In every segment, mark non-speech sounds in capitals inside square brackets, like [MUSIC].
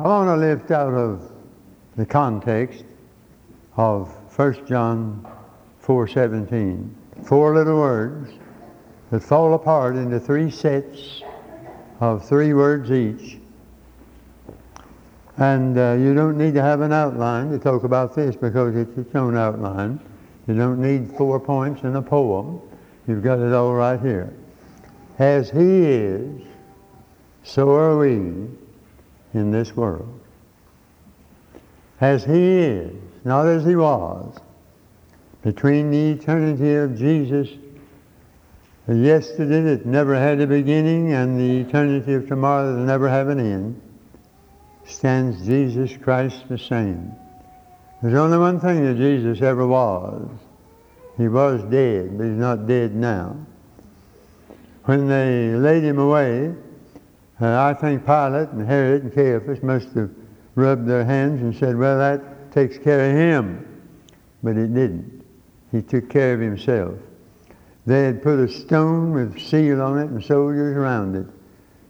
I want to lift out of the context of 1 John 4.17 four little words that fall apart into three sets of three words each. And uh, you don't need to have an outline to talk about this because it's its own outline. You don't need four points in a poem. You've got it all right here. As he is, so are we in this world. As he is, not as he was, between the eternity of Jesus, the yesterday that never had a beginning, and the eternity of tomorrow that will never have an end, stands Jesus Christ the same. There's only one thing that Jesus ever was. He was dead, but he's not dead now. When they laid him away, uh, I think Pilate and Herod and Caiaphas must have rubbed their hands and said, well, that takes care of him. But it didn't. He took care of himself. They had put a stone with seal on it and soldiers around it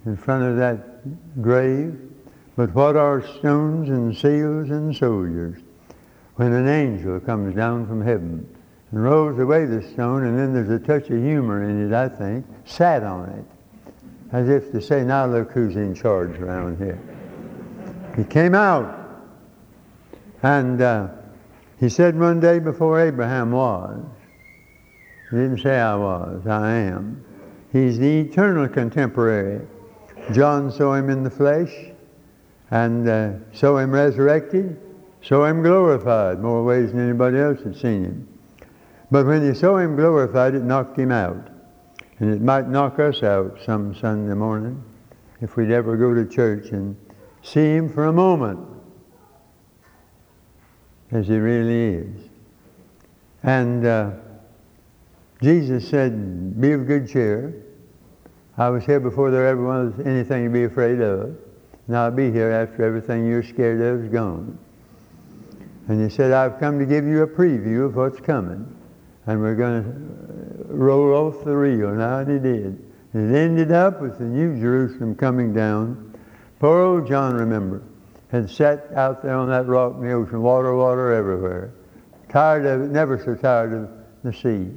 in front of that grave. But what are stones and seals and soldiers? When an angel comes down from heaven and rolls away the stone, and then there's a touch of humor in it, I think, sat on it, as if to say, now look who's in charge around here. He came out, and uh, he said one day before Abraham was, he didn't say I was, I am. He's the eternal contemporary. John saw him in the flesh and uh, saw him resurrected, saw him glorified more ways than anybody else had seen him. But when he saw him glorified, it knocked him out. And it might knock us out some Sunday morning if we'd ever go to church and see him for a moment as he really is. And uh, Jesus said, Be of good cheer. I was here before there ever was anything to be afraid of. And I'll be here after everything you're scared of is gone. And he said, I've come to give you a preview of what's coming. And we're going to uh, roll off the reel. And he did. It ended up with the New Jerusalem coming down. Poor old John, remember, had sat out there on that rock in the ocean, water, water everywhere. Tired of it, never so tired of the sea.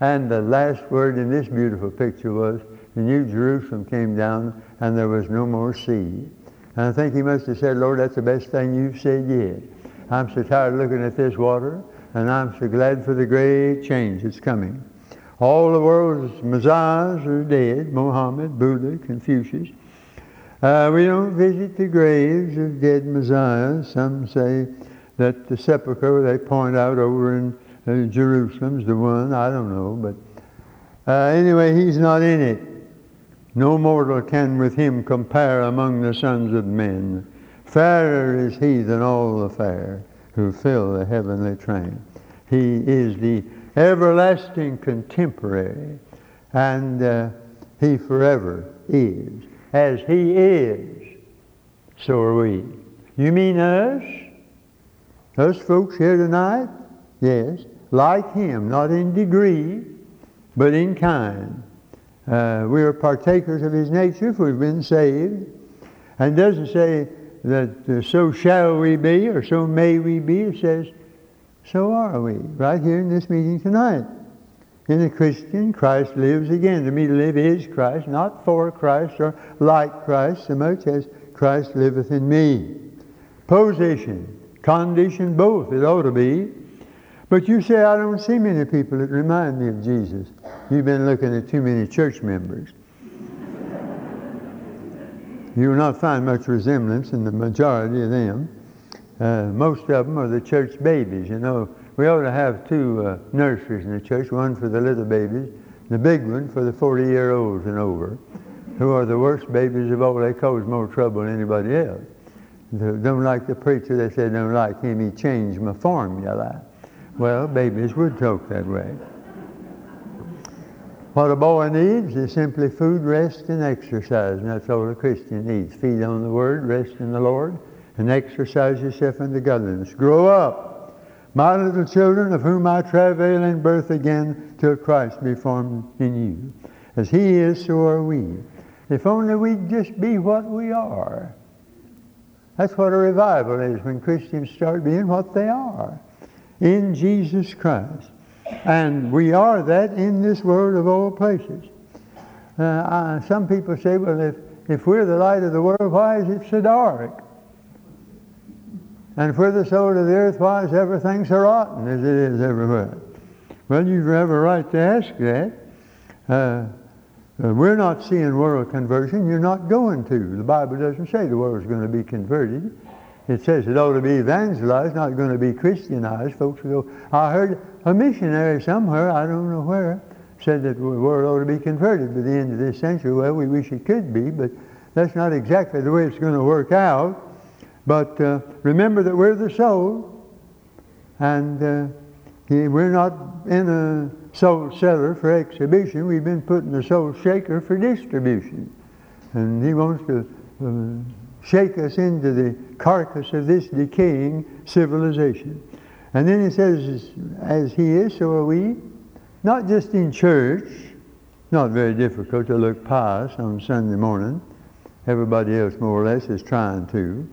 And the last word in this beautiful picture was, the New Jerusalem came down and there was no more sea. And I think he must have said, Lord, that's the best thing you've said yet. I'm so tired looking at this water, and I'm so glad for the great change that's coming. All the world's messiahs are dead, Mohammed, Buddha, Confucius. Uh, we don't visit the graves of dead messiahs. Some say that the sepulchre they point out over in uh, Jerusalem's the one. I don't know, but uh, anyway, he's not in it. No mortal can with him compare among the sons of men. Fairer is he than all the fair who fill the heavenly train. He is the everlasting contemporary, and uh, he forever is. As he is, so are we. You mean us? Us folks here tonight? Yes. Like him, not in degree, but in kind. Uh, we are partakers of his nature if we've been saved. And doesn't say that uh, so shall we be or so may we be. It says, so are we, right here in this meeting tonight. In a Christian, Christ lives again. To me, to live is Christ, not for Christ or like Christ, so much as Christ liveth in me. Position, condition, both it ought to be. But you say, I don't see many people that remind me of Jesus. You've been looking at too many church members. You will not find much resemblance in the majority of them. Uh, most of them are the church babies. You know, we ought to have two uh, nurseries in the church, one for the little babies, the big one for the 40 year olds and over, who are the worst babies of all. They cause more trouble than anybody else. They don't like the preacher, they say don't like him, he changed my formula. Well, babies would talk that way. What a boy needs is simply food, rest, and exercise, and that's all a Christian needs. Feed on the Word, rest in the Lord, and exercise yourself into godliness. Grow up, my little children, of whom I travail in birth again, till Christ be formed in you. As He is, so are we. If only we'd just be what we are. That's what a revival is when Christians start being what they are in Jesus Christ. And we are that in this world of all places. Uh, uh, some people say, well, if, if we're the light of the world, why is it so dark? And if we're the salt of the earth, why is everything so rotten as it is everywhere? Well, you have a right to ask that. Uh, uh, we're not seeing world conversion. You're not going to. The Bible doesn't say the world's going to be converted. It says it ought to be evangelized, not going to be Christianized. Folks go, I heard a missionary somewhere, I don't know where, said that the world ought to be converted by the end of this century. Well, we wish it could be, but that's not exactly the way it's going to work out. But uh, remember that we're the soul, and uh, we're not in a soul cellar for exhibition. We've been put in a soul shaker for distribution. And he wants to uh, shake us into the carcass of this decaying civilization. And then he says, as he is, so are we. Not just in church, not very difficult to look pious on Sunday morning. Everybody else, more or less, is trying to.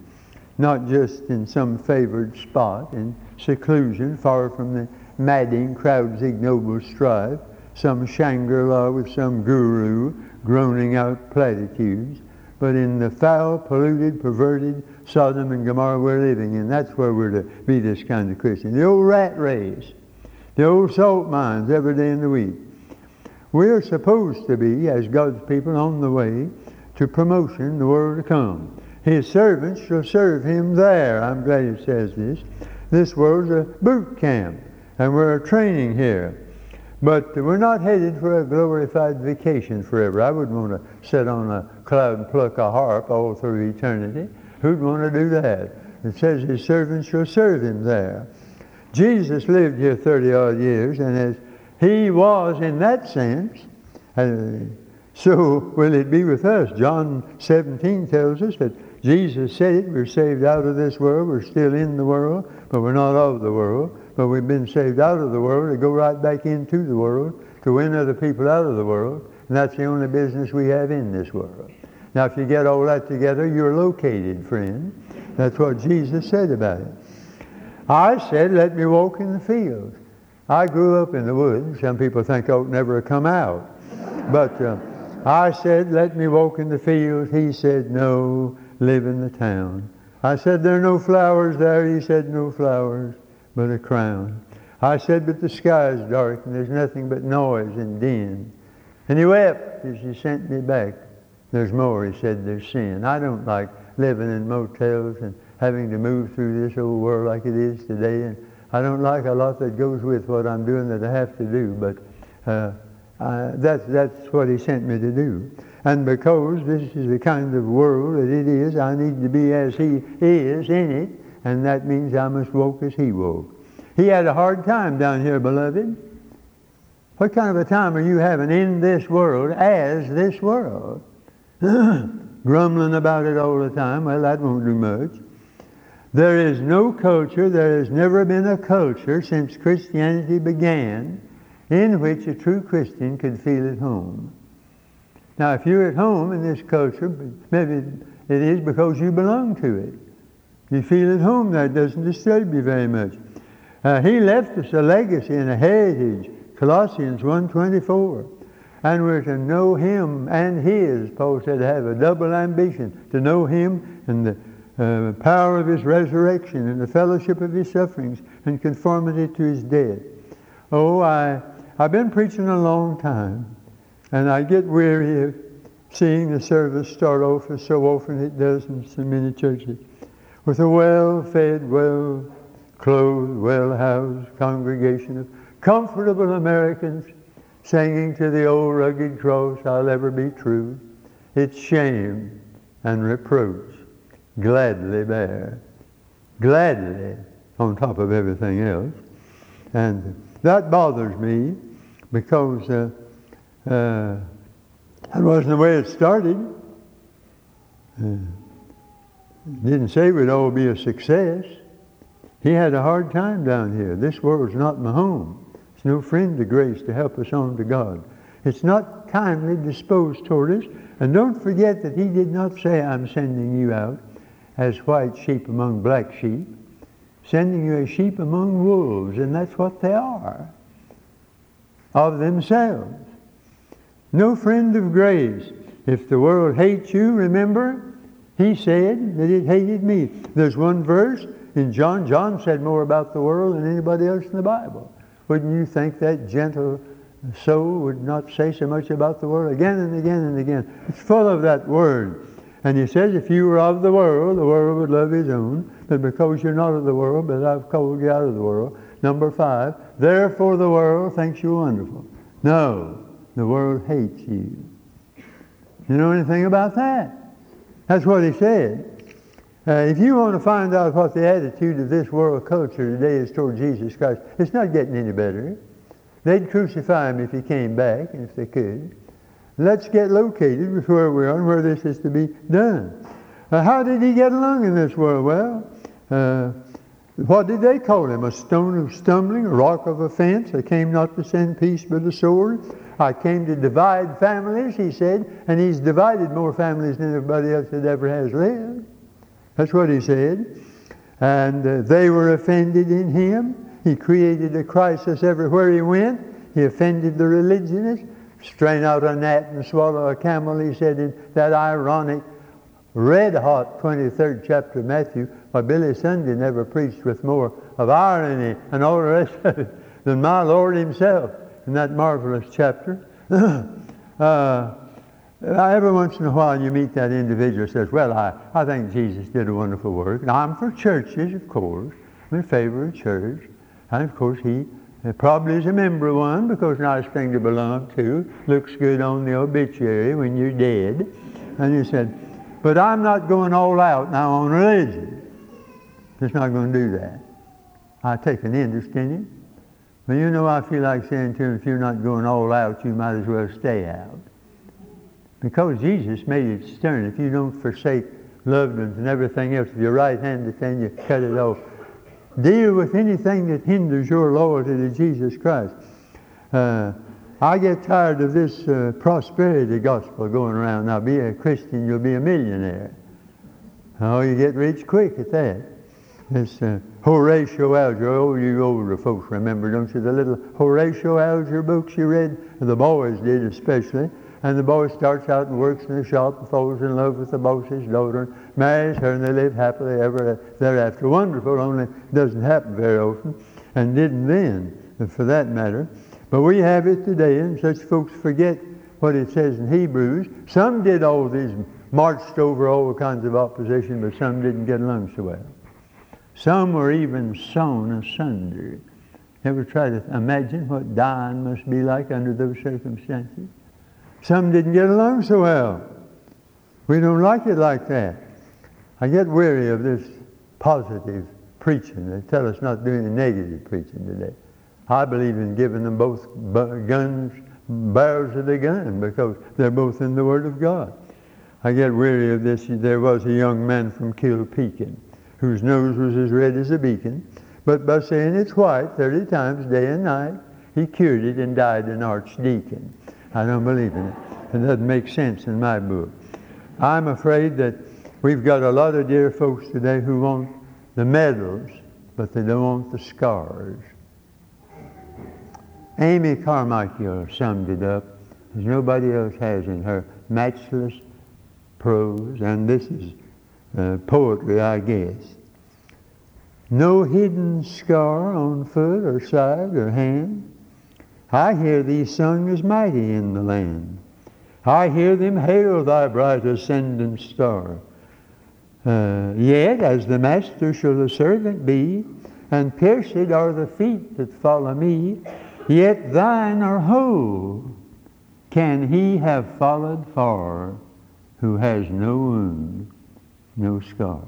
Not just in some favored spot in seclusion, far from the madding crowd's ignoble strife, some Shangri-La with some guru groaning out platitudes, but in the foul, polluted, perverted Sodom and Gomorrah we're living in. That's where we're to be this kind of Christian. The old rat race, the old salt mines every day in the week. We're supposed to be, as God's people, on the way to promotion, the world to come. His servants shall serve him there. I'm glad it says this. This world's a boot camp, and we're training here. But we're not headed for a glorified vacation forever. I wouldn't want to sit on a cloud and pluck a harp all through eternity. Who'd want to do that? It says his servants shall serve him there. Jesus lived here 30 odd years, and as he was in that sense, uh, so will it be with us. John 17 tells us that Jesus said it, we're saved out of this world, we're still in the world, but we're not of the world. But we've been saved out of the world to go right back into the world, to win other people out of the world. And that's the only business we have in this world. Now, if you get all that together, you're located, friend. That's what Jesus said about it. I said, let me walk in the fields. I grew up in the woods. Some people think would never come out. But uh, I said, let me walk in the fields. He said, no, live in the town. I said, there are no flowers there. He said, no flowers but a crown. I said, but the sky is dark and there's nothing but noise and din. And he wept as he sent me back. There's more, he said, there's sin. I don't like living in motels and having to move through this old world like it is today. And I don't like a lot that goes with what I'm doing that I have to do, but uh, that's, that's what he sent me to do. And because this is the kind of world that it is, I need to be as he is in it and that means I must woke as he woke. He had a hard time down here, beloved. What kind of a time are you having in this world as this world? [CLEARS THROAT] Grumbling about it all the time, well, that won't do much. There is no culture, there has never been a culture since Christianity began in which a true Christian could feel at home. Now, if you're at home in this culture, maybe it is because you belong to it. You feel at home that doesn't disturb you very much. Uh, he left us a legacy and a heritage, Colossians 1.24. And we're to know him and his, Paul said, have a double ambition, to know him and the uh, power of his resurrection and the fellowship of his sufferings and conformity to his death. Oh, I, I've been preaching a long time, and I get weary of seeing the service start off as so often it does in so many churches with a well-fed, well-clothed, well-housed congregation of comfortable Americans singing to the old rugged cross, I'll ever be true. Its shame and reproach gladly bear. Gladly on top of everything else. And that bothers me because uh, uh, that wasn't the way it started. Uh, didn't say we'd all be a success. He had a hard time down here. This world's not my home. It's no friend to grace to help us on to God. It's not kindly disposed toward us. And don't forget that he did not say, I'm sending you out. as white sheep among black sheep, sending you as sheep among wolves, and that's what they are of themselves. No friend of grace. If the world hates you, remember, he said that it hated me. There's one verse in John. John said more about the world than anybody else in the Bible. Wouldn't you think that gentle soul would not say so much about the world again and again and again? It's full of that word. And he says, if you were of the world, the world would love his own. But because you're not of the world, but I've called you out of the world. Number five, therefore the world thinks you wonderful. No, the world hates you. You know anything about that? That's what he said. Uh, if you want to find out what the attitude of this world culture today is toward Jesus Christ, it's not getting any better. They'd crucify him if he came back, and if they could. Let's get located with where we are and where this is to be done. Uh, how did he get along in this world? Well, uh, what did they call him? A stone of stumbling, a rock of offense. I came not to send peace but a sword. I came to divide families, he said, and he's divided more families than anybody else that ever has lived. That's what he said. And uh, they were offended in him. He created a crisis everywhere he went. He offended the religionists. Strain out a gnat and swallow a camel, he said in that ironic, red hot 23rd chapter of Matthew. Why, Billy Sunday never preached with more of irony and all the rest of it than my Lord himself in that marvelous chapter. [CLEARS THROAT] uh, every once in a while you meet that individual who says, well, I, I think Jesus did a wonderful work. Now, I'm for churches, of course. I'm in favor of church. And, of course, he probably is a member of one because nice thing to belong to. Looks good on the obituary when you're dead. And he said, but I'm not going all out now on religion. Just not going to do that. I take an interest in it. But you know, I feel like saying to him, if you're not going all out, you might as well stay out. Because Jesus made it stern. If you don't forsake loved ones and everything else with your right hand, then you cut it off. Deal with anything that hinders your loyalty to Jesus Christ. Uh, I get tired of this uh, prosperity gospel going around. Now, be a Christian, you'll be a millionaire. Oh, you get rich quick at that. This uh, Horatio Alger, oh, you older folks remember, don't you, the little Horatio Alger books you read? and The boys did especially. And the boy starts out and works in the shop and falls in love with the boss's daughter and marries her and they live happily ever thereafter. Wonderful, only doesn't happen very often and didn't then, for that matter. But we have it today and such folks forget what it says in Hebrews. Some did all these, marched over all kinds of opposition, but some didn't get along so well. Some were even sewn asunder. Ever try to imagine what dying must be like under those circumstances? Some didn't get along so well. We don't like it like that. I get weary of this positive preaching. They tell us not doing any negative preaching today. I believe in giving them both guns, barrels of the gun, because they're both in the Word of God. I get weary of this. There was a young man from Kilpeakin whose nose was as red as a beacon, but by saying it's white 30 times day and night, he cured it and died an archdeacon. I don't believe in it. It doesn't make sense in my book. I'm afraid that we've got a lot of dear folks today who want the medals, but they don't want the scars. Amy Carmichael summed it up as nobody else has in her matchless prose, and this is uh, poetry, I guess. No hidden scar on foot or side or hand. I hear thee sung as mighty in the land. I hear them hail thy bright ascendant star. Uh, yet, as the master shall the servant be, and pierced are the feet that follow me, yet thine are whole. Can he have followed far who has no wound, no scar?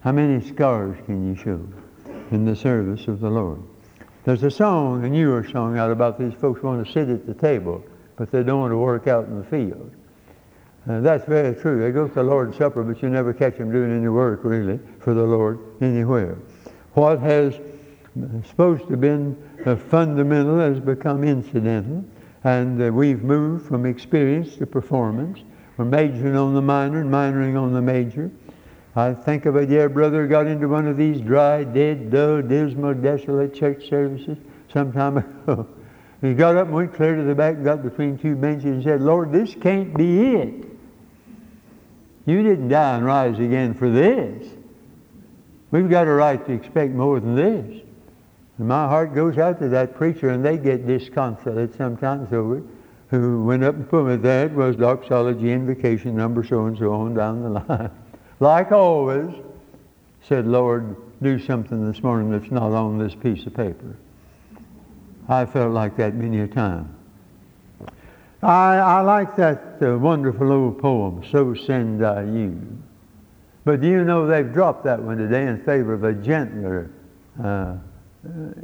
How many scars can you show in the service of the Lord? There's a song, a newer song out about these folks want to sit at the table, but they don't want to work out in the field. Uh, that's very true. They go to the Lord's Supper, but you never catch them doing any work, really, for the Lord anywhere. What has supposed to have been fundamental has become incidental, and uh, we've moved from experience to performance. We're majoring on the minor and minoring on the major. I think of a dear brother got into one of these dry, dead, dull, dismal, desolate church services some time [LAUGHS] ago. he got up and went clear to the back, and got between two benches and said, Lord, this can't be it. You didn't die and rise again for this. We've got a right to expect more than this. And my heart goes out to that preacher, and they get disconsolate sometimes over it, who went up and put me there. Was doxology, invocation, number so and so on down the line [LAUGHS] like always, said, Lord, do something this morning that's not on this piece of paper. I felt like that many a time. I, I like that uh, wonderful old poem, So Send I You. But do you know they've dropped that one today in favor of a gentler uh, uh,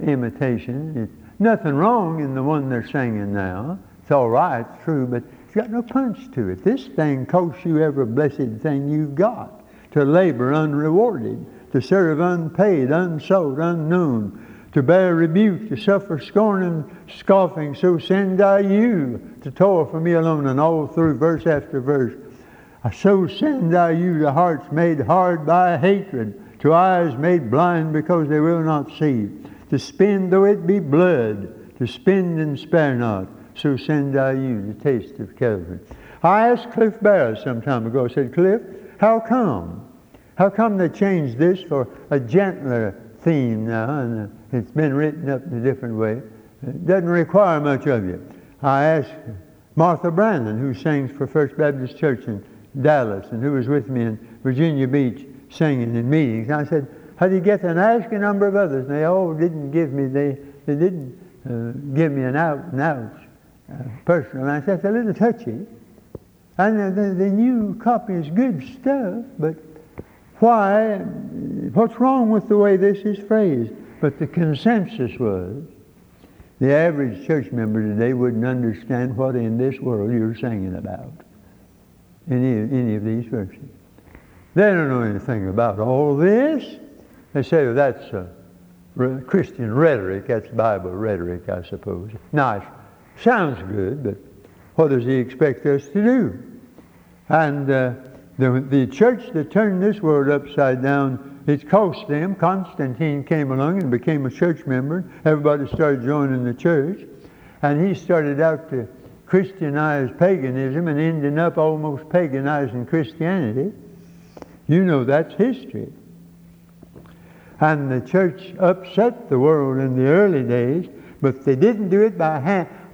imitation? It's nothing wrong in the one they're singing now. It's all right, it's true, but it's got no punch to it. This thing costs you every blessed thing you've got to labor unrewarded, to serve unpaid, unsought, unknown, to bear rebuke, to suffer scorn and scoffing. So send I you to toil for me alone. And all through verse after verse. Uh, so send I you to hearts made hard by hatred, to eyes made blind because they will not see, to spend though it be blood, to spend and spare not. So send I you the taste of Calvary. I asked Cliff Barrows some time ago, I said, Cliff, how come? How come they changed this for a gentler theme now, and uh, it's been written up in a different way? It doesn't require much of you. I asked Martha Brandon, who sings for First Baptist Church in Dallas, and who was with me in Virginia Beach singing in meetings. I said, how do you get that? And I asked a number of others, and they all didn't give me, they, they didn't uh, give me an out and out personal. I said, it's a little touchy. And the, the new copy is good stuff, but why, what's wrong with the way this is phrased? But the consensus was the average church member today wouldn't understand what in this world you're singing about. Any, any of these verses. They don't know anything about all this. They say well, that's uh, Christian rhetoric, that's Bible rhetoric, I suppose. Nice. Sounds good, but what does he expect us to do? And uh, the, the church that turned this world upside down, it cost them. Constantine came along and became a church member. Everybody started joining the church. And he started out to Christianize paganism and ended up almost paganizing Christianity. You know that's history. And the church upset the world in the early days, but they didn't do it by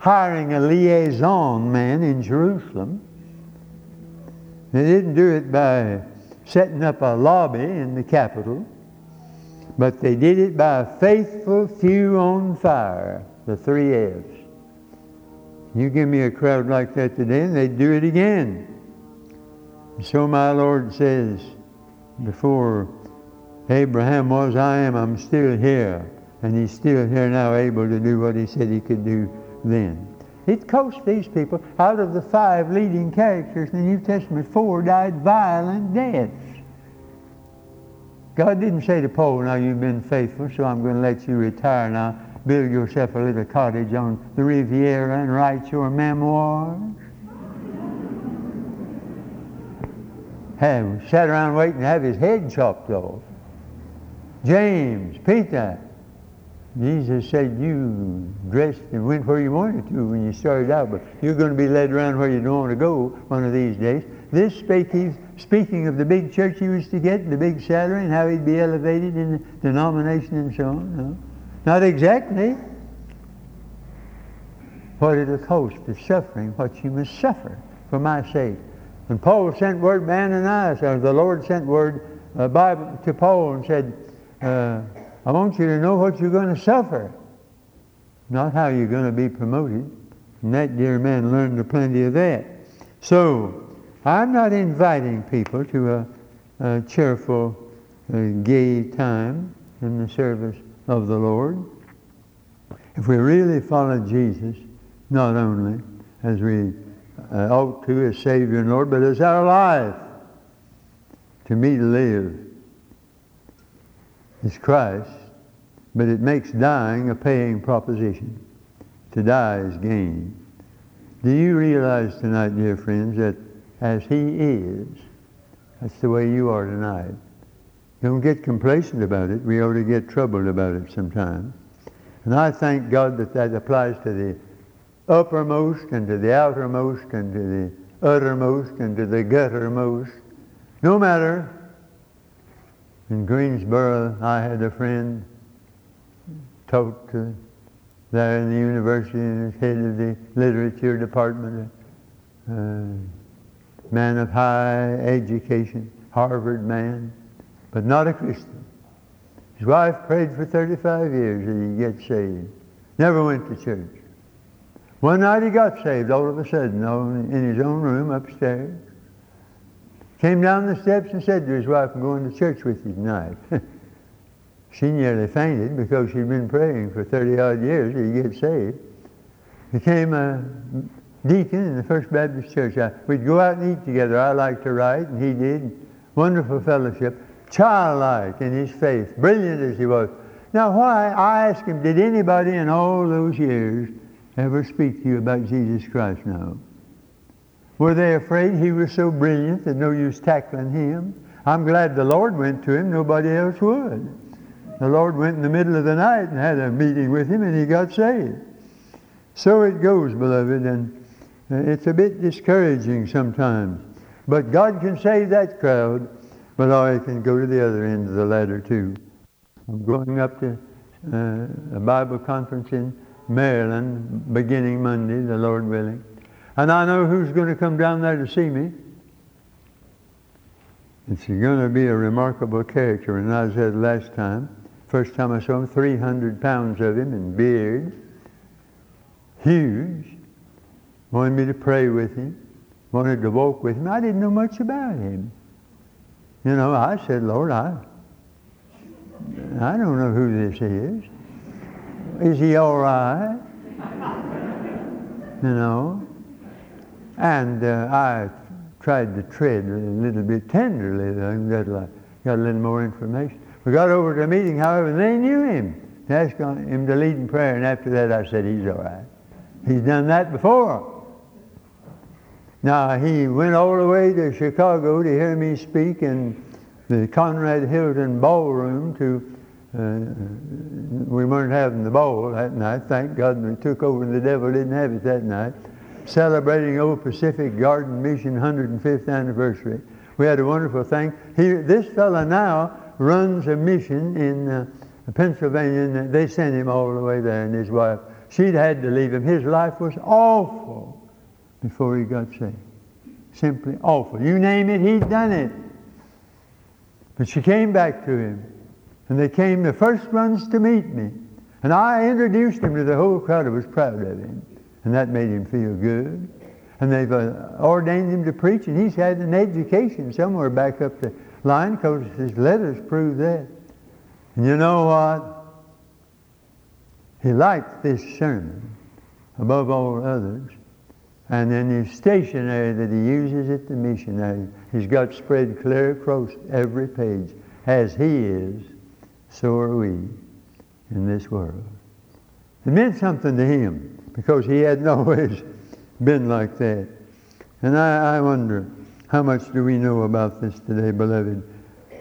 hiring a liaison man in Jerusalem. They didn't do it by setting up a lobby in the Capitol, but they did it by a faithful few on fire, the three F's. You give me a crowd like that today, and they'd do it again. So my Lord says, before Abraham was, I am, I'm still here. And he's still here now, able to do what he said he could do then. It cost these people, out of the five leading characters in the New Testament, four died violent deaths. God didn't say to Paul, now you've been faithful, so I'm going to let you retire now. Build yourself a little cottage on the Riviera and write your memoirs. have sat around waiting to have his head chopped off. James, Peter, Jesus said you dressed and went where you wanted to when you started out, but you're going to be led around where you don't want to go one of these days. This speaking, speaking of the big church he was to get, the big salary, and how he'd be elevated in the denomination and so on. No, not exactly. What it'll cost, the suffering, what you must suffer for my sake. When Paul sent word by Ananias, or the Lord sent word uh, Bible to Paul and said, uh, I want you to know what you're going to suffer, not how you're going to be promoted. And that dear man learned plenty of that. So, I'm not inviting people to a, a cheerful, uh, gay time in the service of the Lord. If we really follow Jesus, not only as we uh, ought to as Savior and Lord, but as our life, to me to live is Christ, but it makes dying a paying proposition. To die is gain. Do you realize tonight, dear friends, that as He is, that's the way you are tonight. don't get complacent about it. We ought to get troubled about it sometimes. And I thank God that that applies to the uppermost and to the outermost and to the uttermost and to the guttermost. No matter. In Greensboro, I had a friend taught to there in the university and was head of the literature department, uh, man of high education, Harvard man, but not a Christian. His wife prayed for 35 years and he get saved. Never went to church. One night he got saved all of a sudden in his own room upstairs. Came down the steps and said to his wife, I'm going to church with you tonight. [LAUGHS] she nearly fainted because she'd been praying for 30 odd years to get saved. Became a deacon in the First Baptist Church. We'd go out and eat together. I liked to write, and he did. Wonderful fellowship. Childlike in his faith, brilliant as he was. Now, why? I asked him, did anybody in all those years ever speak to you about Jesus Christ now? Were they afraid he was so brilliant that no use tackling him? I'm glad the Lord went to him. Nobody else would. The Lord went in the middle of the night and had a meeting with him and he got saved. So it goes, beloved, and uh, it's a bit discouraging sometimes. But God can save that crowd, but I can go to the other end of the ladder too. I'm going up to uh, a Bible conference in Maryland beginning Monday, the Lord willing. And I know who's going to come down there to see me. It's going to be a remarkable character. And I said last time, first time I saw him, 300 pounds of him in beard. Huge. Wanted me to pray with him. Wanted to walk with him. I didn't know much about him. You know, I said, Lord, I, I don't know who this is. Is he all right? You know? And uh, I tried to tread a little bit tenderly, and got, like, got a little more information. We got over to a meeting, however, and they knew him. They asked him to lead in prayer, and after that I said, he's all right. He's done that before. Now, he went all the way to Chicago to hear me speak in the Conrad Hilton Ballroom to uh, we weren't having the ball that night. Thank God we took over and the devil didn't have it that night celebrating Old Pacific Garden Mission 105th anniversary. We had a wonderful thing. He, this fellow now runs a mission in uh, Pennsylvania, and they sent him all the way there, and his wife. She'd had to leave him. His life was awful before he got saved. Simply awful. You name it, he'd done it. But she came back to him, and they came the first ones to meet me. And I introduced him to the whole crowd. I was proud of him and that made him feel good. And they've uh, ordained him to preach, and he's had an education somewhere back up the line because his letters prove that. And you know what? He liked this sermon above all others. And in his stationery that he uses at the missionary, he's got spread clear across every page. As he is, so are we in this world. It meant something to him because he hadn't [LAUGHS] always been like that. And I, I wonder, how much do we know about this today, beloved?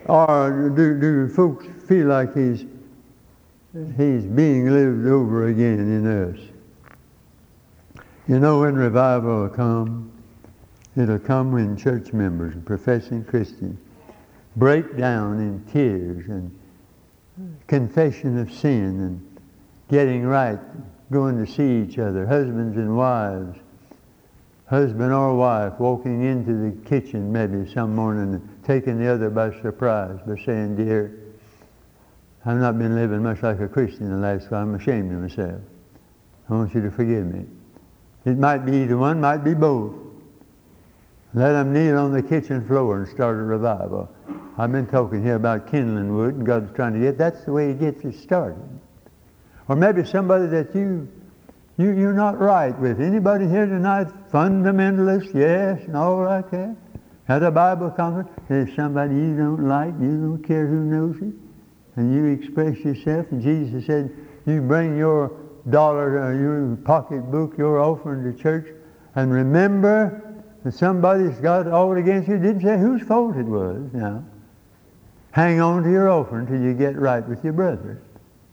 Or do, do folks feel like he's, he's being lived over again in us? You know, when revival will come, it'll come when church members and professing Christians break down in tears and confession of sin and getting right going to see each other, husbands and wives, husband or wife walking into the kitchen maybe some morning and taking the other by surprise by saying, Dear, I've not been living much like a Christian in the last while. I'm ashamed of myself. I want you to forgive me. It might be either one, might be both. Let them kneel on the kitchen floor and start a revival. I've been talking here about kindling wood, and God's trying to get. That's the way He gets it started. Or maybe somebody that you, you, you're not right with. Anybody here tonight, fundamentalist, yes, and all like that? At a Bible conference, there's somebody you don't like, you don't care who knows it, and you express yourself, and Jesus said, you bring your dollar, uh, your pocketbook, your offering to church, and remember that somebody's got all against you. Didn't say whose fault it was now. hang on to your offering till you get right with your brother.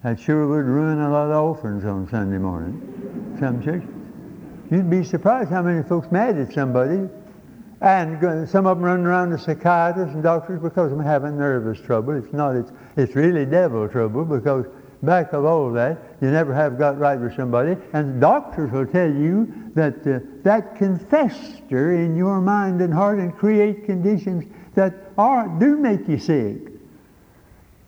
That sure would ruin a lot of offerings on Sunday morning. Some churches. You'd be surprised how many folks mad at somebody. And some of them running around to psychiatrists and doctors because they're having nervous trouble. It's not, it's, it's really devil trouble because back of all that, you never have got right with somebody. And doctors will tell you that uh, that can fester in your mind and heart and create conditions that are, do make you sick.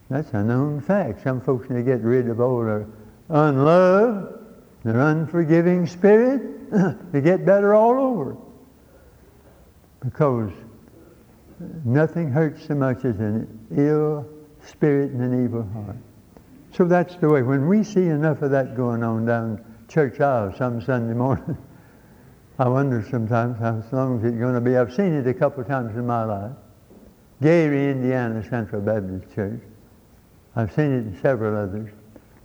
That's a known fact. Some folks need to get rid of all their unlove, their unforgiving spirit. [CLEARS THROAT] they get better all over. Because nothing hurts so much as an ill spirit and an evil heart. So that's the way. When we see enough of that going on down church aisle some Sunday morning, [LAUGHS] I wonder sometimes how long is it going to be. I've seen it a couple of times in my life. Gary, Indiana Central Baptist Church. I've seen it in several others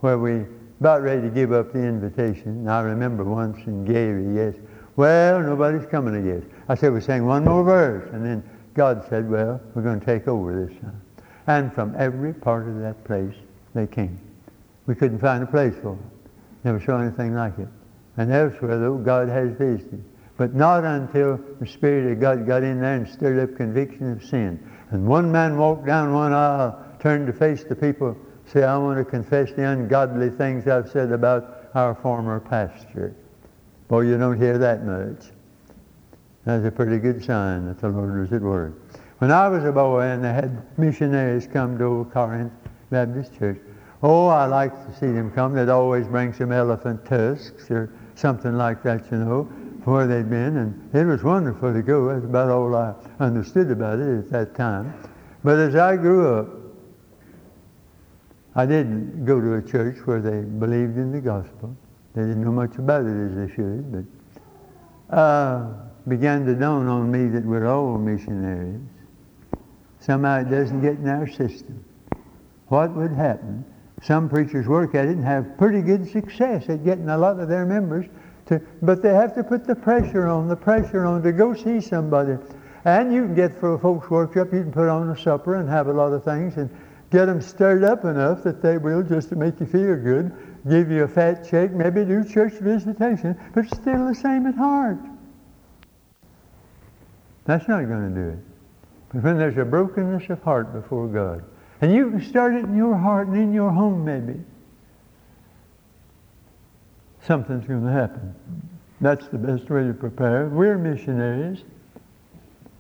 where we about ready to give up the invitation. And I remember once in Gary, yes. Well, nobody's coming, guess. I said, we sang one more verse. And then God said, well, we're going to take over this time. And from every part of that place, they came. We couldn't find a place for them. Never saw anything like it. And elsewhere, though, God has visited. But not until the Spirit of God got in there and stirred up conviction of sin. And one man walked down one aisle, turned to face the people, say, I want to confess the ungodly things I've said about our former pastor. Boy, you don't hear that much. That's a pretty good sign that the Lord was at work. When I was a boy and they had missionaries come to Corinth Baptist Church, oh, I liked to see them come. They'd always bring some elephant tusks or something like that, you know, where they'd been. And it was wonderful to go. That's about all I understood about it at that time. But as I grew up, I didn't go to a church where they believed in the gospel. They didn't know much about it as they should, but uh, began to dawn on me that we're all missionaries. Somehow it doesn't get in our system. What would happen? Some preachers work at it and have pretty good success at getting a lot of their members to, but they have to put the pressure on, the pressure on to go see somebody. And you can get for a folks worked up, you can put on a supper and have a lot of things and get them stirred up enough that they will just to make you feel good give you a fat check, maybe do church visitation, but still the same at heart. That's not going to do it. But when there's a brokenness of heart before God, and you can start it in your heart and in your home maybe, something's going to happen. That's the best way to prepare. We're missionaries.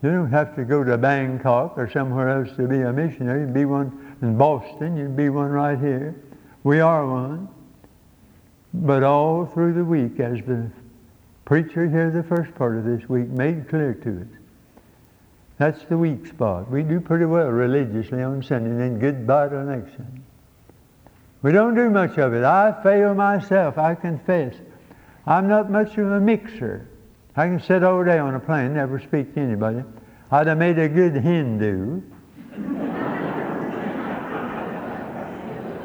You don't have to go to Bangkok or somewhere else to be a missionary. Be one in Boston. You'd be one right here. We are one. But all through the week, as the preacher here the first part of this week made clear to us, that's the weak spot. We do pretty well religiously on Sunday, and then goodbye till next Sunday. We don't do much of it. I fail myself, I confess. I'm not much of a mixer. I can sit all day on a plane, never speak to anybody. I'd have made a good Hindu.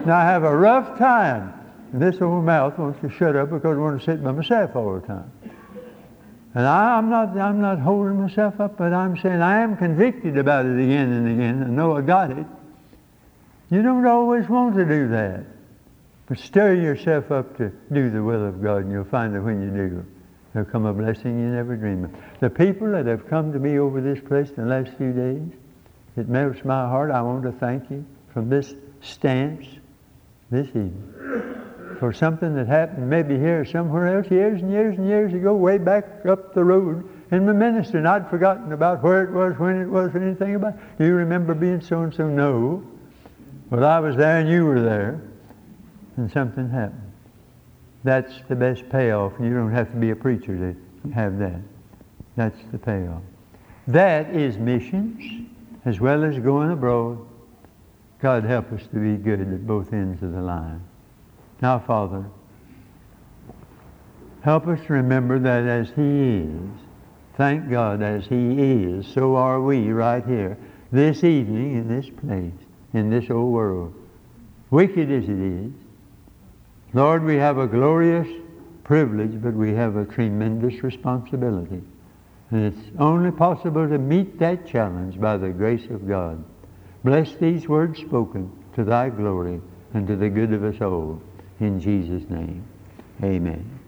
Now I have a rough time and this old mouth wants to shut up because I want to sit by myself all the time. And I, am not, I'm not holding myself up, but I'm saying I am convicted about it again and again. I know I got it. You don't always want to do that. But stir yourself up to do the will of God, and you'll find that when you do, there'll come a blessing you never dreamed of. The people that have come to me over this place in the last few days, it melts my heart. I want to thank you from this stance this evening for something that happened maybe here somewhere else years and years and years ago, way back up the road in my ministry. And I'd forgotten about where it was, when it was, anything about it. Do you remember being so and so? No. Well, I was there and you were there, and something happened. That's the best payoff. You don't have to be a preacher to have that. That's the payoff. That is missions as well as going abroad. God help us to be good at both ends of the line. Now, Father, help us to remember that as He is, thank God, as He is, so are we right here, this evening in this place, in this old world. Wicked as it is, Lord, we have a glorious privilege, but we have a tremendous responsibility. And it's only possible to meet that challenge by the grace of God. Bless these words spoken to thy glory and to the good of us all. In Jesus' name, amen.